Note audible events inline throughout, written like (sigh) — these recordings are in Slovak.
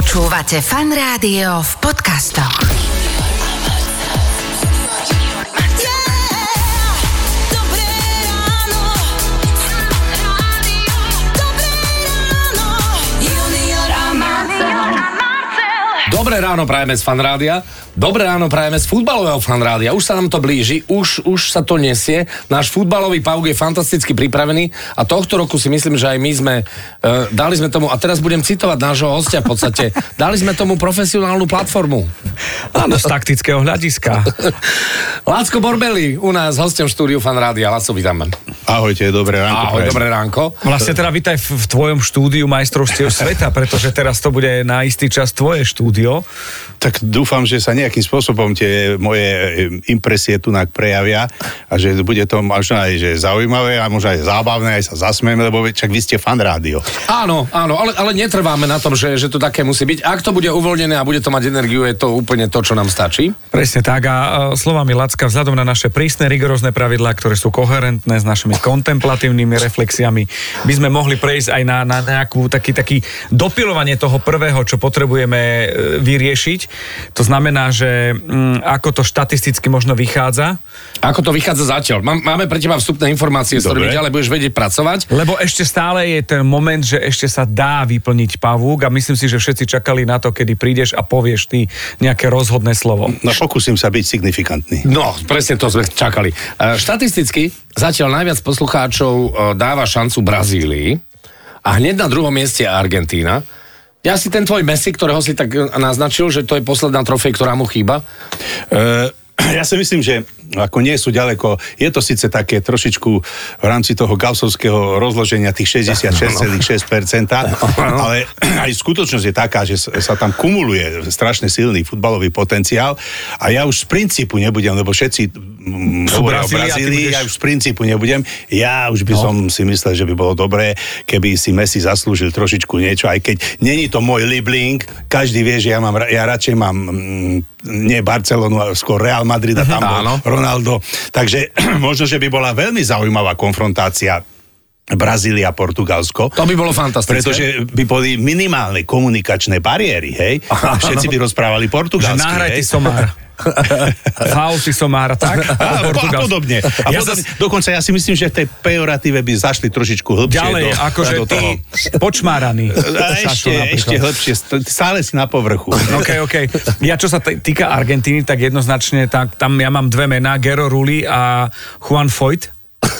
Počúvate fan rádio v podcastoch. Dobré ráno. Prajeme z fanrádia. Dobré ráno prajeme z futbalového fanrádia. Už sa nám to blíži, už, už sa to nesie. Náš futbalový pauk je fantasticky pripravený a tohto roku si myslím, že aj my sme, uh, dali sme tomu, a teraz budem citovať nášho hostia v podstate, (laughs) dali sme tomu profesionálnu platformu. Áno, z taktického hľadiska. (laughs) Lácko Borbeli, u nás hostem štúdiu fanrádia. Láco, vítame. Ahojte, dobré ránko. Ahoj, prajem. dobré ránko. Vlastne teda vítaj v, v tvojom štúdiu majstrovstiev sveta, pretože teraz to bude na istý čas tvoje štúdio. Tak dúfam, že sa nejakým spôsobom tie moje impresie tu prejavia a že bude to možno aj že zaujímavé a možno aj zábavné, aj sa zasmieme, lebo však vy ste fan rádio. Áno, áno, ale, ale netrváme na tom, že, že to také musí byť. Ak to bude uvoľnené a bude to mať energiu, je to úplne to, čo nám stačí. Presne tak a slovami Lacka, vzhľadom na naše prísne, rigorózne pravidlá, ktoré sú koherentné s našimi kontemplatívnymi reflexiami, by sme mohli prejsť aj na, na nejakú taký, taký dopilovanie toho prvého, čo potrebujeme e, vyriešiť. To znamená, že mm, ako to štatisticky možno vychádza, Ako to vychádza zatiaľ? Mám- Máme pre teba vstupné informácie, s ktorými ďalej budeš vedieť pracovať. Lebo ešte stále je ten moment, že ešte sa dá vyplniť pavúk a myslím si, že všetci čakali na to, kedy prídeš a povieš ty nejaké rozhodné slovo. No pokúsim sa byť signifikantný. No, presne to sme čakali. E, Štatisticky zatiaľ najviac poslucháčov e, dáva šancu Brazílii a hneď na druhom mieste je Argentína. Ja si ten tvoj Messi, ktorého si tak naznačil, že to je posledná trofej, ktorá mu chýba. E, (clears throat) ja si myslím, že ako nie sú ďaleko, je to síce také trošičku v rámci toho gausovského rozloženia tých 66,6%, (laughs) ale (clears throat) aj skutočnosť je taká, že sa tam kumuluje strašne silný futbalový potenciál a ja už z princípu nebudem, lebo všetci mm, Sú Brazílii, budeš- ja už z princípu nebudem. Ja už by no. som si myslel, že by bolo dobré, keby si Messi zaslúžil trošičku niečo, aj keď není to môj libling, každý vie, že ja, mám, ja radšej mám mm, nie Barcelonu, skôr Real Madrid a tam bol Áno. Ronaldo. Takže (clears throat) možno, že by bola veľmi zaujímavá konfrontácia Brazília, Portugalsko. To by bolo fantastické. Pretože by boli minimálne komunikačné bariéry, hej? A všetci by rozprávali Že portugalsky, nahraj ty hej? somár. (laughs) Faul si somár, tak? (laughs) A, a, podobne. A Ja podobne. zas- Dokonca ja si myslím, že v tej pejoratíve by zašli trošičku hlbšie Ďalej, do, akože do ty toho. počmáraný. (laughs) A ešte, ešte hĺbšie, st- stále si na povrchu. OK, OK. Ja čo sa týka Argentíny, tak jednoznačne tak, tam ja mám dve mená, Gero Rulli a Juan Foyt.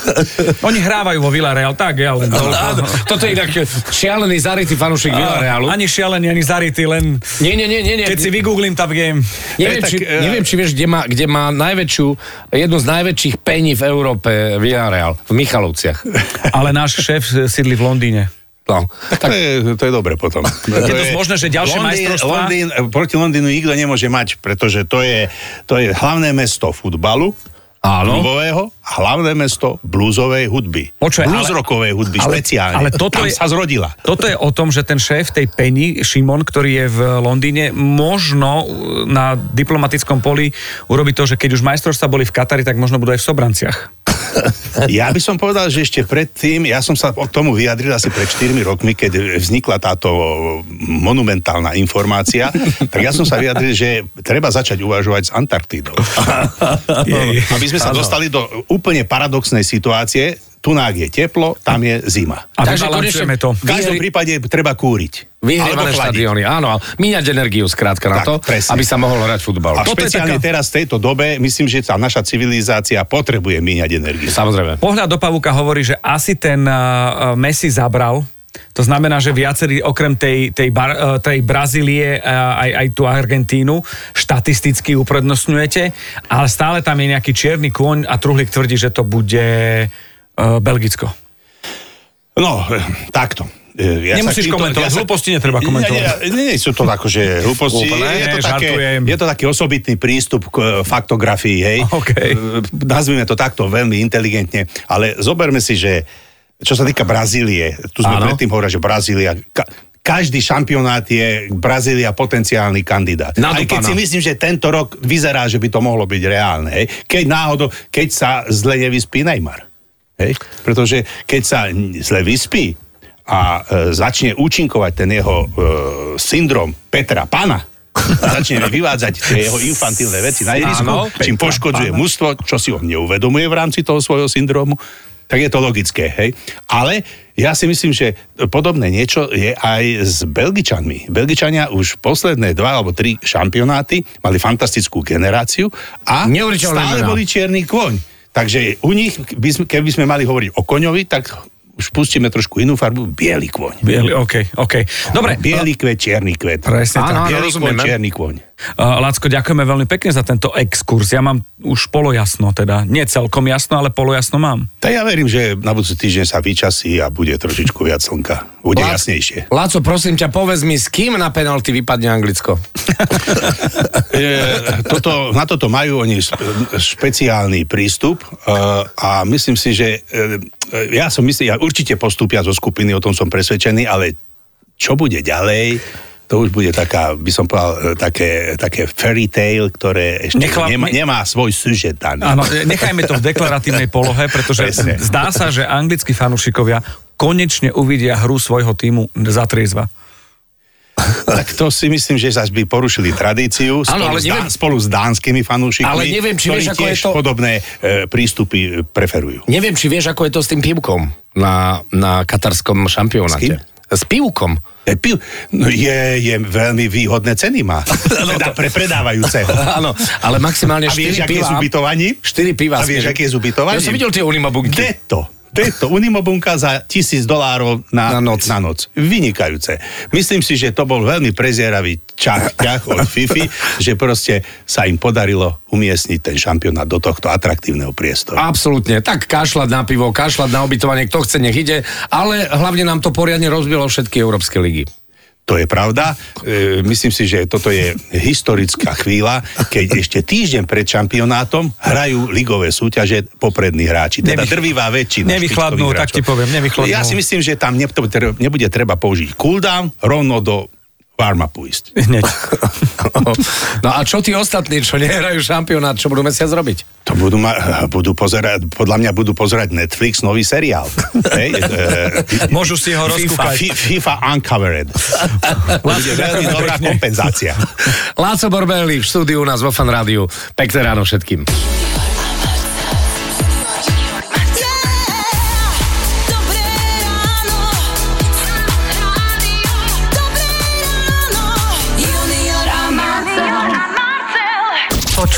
(laughs) Oni hrávajú vo Villarreal, tak ja len... Áno, toto je inak šialený zarytý fanúšik Villarealu. Ani šialený, ani zarytý, len... Nie, nie, nie, nie. nie. Keď si vygooglím Top Game. Neviem, tak, či, eh, neviem, či vieš, kde má, kde má najväčšiu, jednu z najväčších pení v Európe Villarreal, v Michalovciach. (laughs) Ale náš šéf sídli v Londýne. No. Tak to je, to je dobre potom. (laughs) Je dosť možné, že ďalšie Londýn, majstrovstvá- Londýn, proti Londýnu nikto nemôže mať, pretože to je, to je hlavné mesto futbalu, Áno. klubového hlavné mesto bluesovej hudby. Ale- Bluesrockovej hudby ale- špeciálne. ale toto Tam je- sa zrodila. Toto je o tom, že ten šéf tej Penny, Šimon, ktorý je v Londýne, možno na diplomatickom poli urobi to, že keď už majstrovstvá boli v Katari, tak možno budú aj v Sobranciach. (laughs) Ja by som povedal, že ešte predtým, ja som sa k tomu vyjadril asi pred 4 rokmi, keď vznikla táto monumentálna informácia, tak ja som sa vyjadril, že treba začať uvažovať s Antarktídou. (laughs) Aby sme sa dostali do úplne paradoxnej situácie, tunák je teplo, tam je zima. A Takže vybalancujeme to. V každom prípade treba kúriť. Vyhrievané štadióny, áno. Míňať energiu skrátka na Tak, to, presne. aby sa mohol hrať futbal. A Toto špeciálne taká- teraz v tejto dobe, myslím, že tá naša civilizácia potrebuje míňať energiu. Samozrejme. Pohľad do pavúka hovorí, že asi ten uh, Messi zabral, to znamená, že viacerí okrem tej, tej, bar, uh, tej Brazílie uh, aj, aj tú Argentínu štatisticky uprednostňujete, ale stále tam je nejaký čierny kôň a Truhlík tvrdí, že to bude Belgicko. No, eh, takto. Eh, Ja Nemusíš sa komentovať, sa- hlúposti netreba komentovať. Nie, nie, nie sú to akože hlúposti. Úplne, je, to také, žartujem. je to taký osobitný prístup k faktografii, hej. OK. Eh, Nazvime to takto veľmi inteligentne, ale zoberme si, že čo sa týka Brazílie, tu sme Áno. predtým hovorili, že Brazília... Ka- každý šampionát je Brazília potenciálny kandidát. Aj keď si myslím, že tento rok vyzerá, že by to mohlo byť reálne. Hej? Keď náhodou, keď sa zle nevyspí Neymar. Hej? Pretože keď sa zle vyspí, a e, začne účinkovať ten jeho e, syndrom Petra Pana, začne vyvádzať tie jeho infantilné veci na ihrisku, čím poškodzuje mužstvo, čo si on neuvedomuje v rámci toho svojho syndromu, tak je to logické, hej. Ale ja si myslím, že podobné niečo je aj s Belgičanmi. Belgičania už posledné dva alebo tri šampionáty mali fantastickú generáciu a stále boli čierny kôň. Takže u nich, by sme, keby sme mali hovoriť o koňovi, tak už pustíme trošku inú farbu, biely kôň. Bielý, OK, OK. Dobre, Bielý kvet, čierny kvet. Presne tak. áno, Bielý kôň, čierny kôň. Uh, Lacko, ďakujeme veľmi pekne za tento exkurs. Ja mám už polojasno, teda nie celkom jasno, ale polojasno mám. Tak ja verím, že na budúci týždeň sa vyčasí a bude trošičku viac slnka. Bude Lac- jasnejšie. Láco, prosím ťa, povedz mi, s kým na penalty vypadne Anglicko? (laughs) E, toto, na toto majú oni špeciálny prístup e, a myslím si, že e, ja som myslím, ja určite postúpia zo skupiny, o tom som presvedčený, ale čo bude ďalej, to už bude taká, by som povedal, e, také, také fairy tale, ktoré ešte Nechlap- nemá, nemá svoj sužet daný. Áno, nechajme to v deklaratívnej polohe, pretože Presne. zdá sa, že anglickí fanúšikovia konečne uvidia hru svojho týmu za triezva. Tak to si myslím, že zase by porušili tradíciu spolu, Áno, ale s, neviem- Dá, spolu s dánskymi fanúšikmi, Ale neviem, či ktorí vieš, ako je to- podobné e, prístupy e, preferujú. Neviem, či vieš, ako je to s tým pivkom na, na katarskom šampionáte. S pivkom. E, piv, no je, je veľmi výhodné ceny má. (laughs) Teda pre predávajúceho. (laughs) Áno, ale maximálne A 4 vieš, aké piva. sú ubytovaní? 4 piva. A vieš, aké sú ubytovaní? Ja som videl tie unimobunky. Detto. Detto. Unimobunka za tisíc dolárov na, Na noc. na noc. Vynikajúce. Myslím si, že to bol veľmi prezieravý čach, ťah od Fifi, (laughs) že proste sa im podarilo umiestniť ten šampionát do tohto atraktívneho priestoru. Absolútne. Tak kašľať na pivo, kašľať na ubytovanie, kto chce, nech ide, ale hlavne nám to poriadne rozbilo všetky európske ligy. To je pravda. E, myslím si, že toto je historická chvíľa, keď ešte týždeň pred šampionátom hrajú ligové súťaže poprední hráči. Teda Nevych- drvivá väčšina. nevychladnú, tak ti poviem, nevychladnú. Ja si myslím, že tam nebude treba použiť cooldown, rovno do ísť. Hneď. (laughs) No a čo tí ostatní, čo nehrajú šampionát, čo budú mesiac robiť? To budú, ma, budú pozerať, podľa mňa budú pozerať Netflix, nový seriál. (laughs) Hej, e, (laughs) Môžu si ho FIFA, rozkúkať. Fi- FIFA Uncovered. To bude veľmi dobrá kompenzácia. Láco Borbeli v štúdiu u nás vo Fan Rádiu. Pekné ráno všetkým.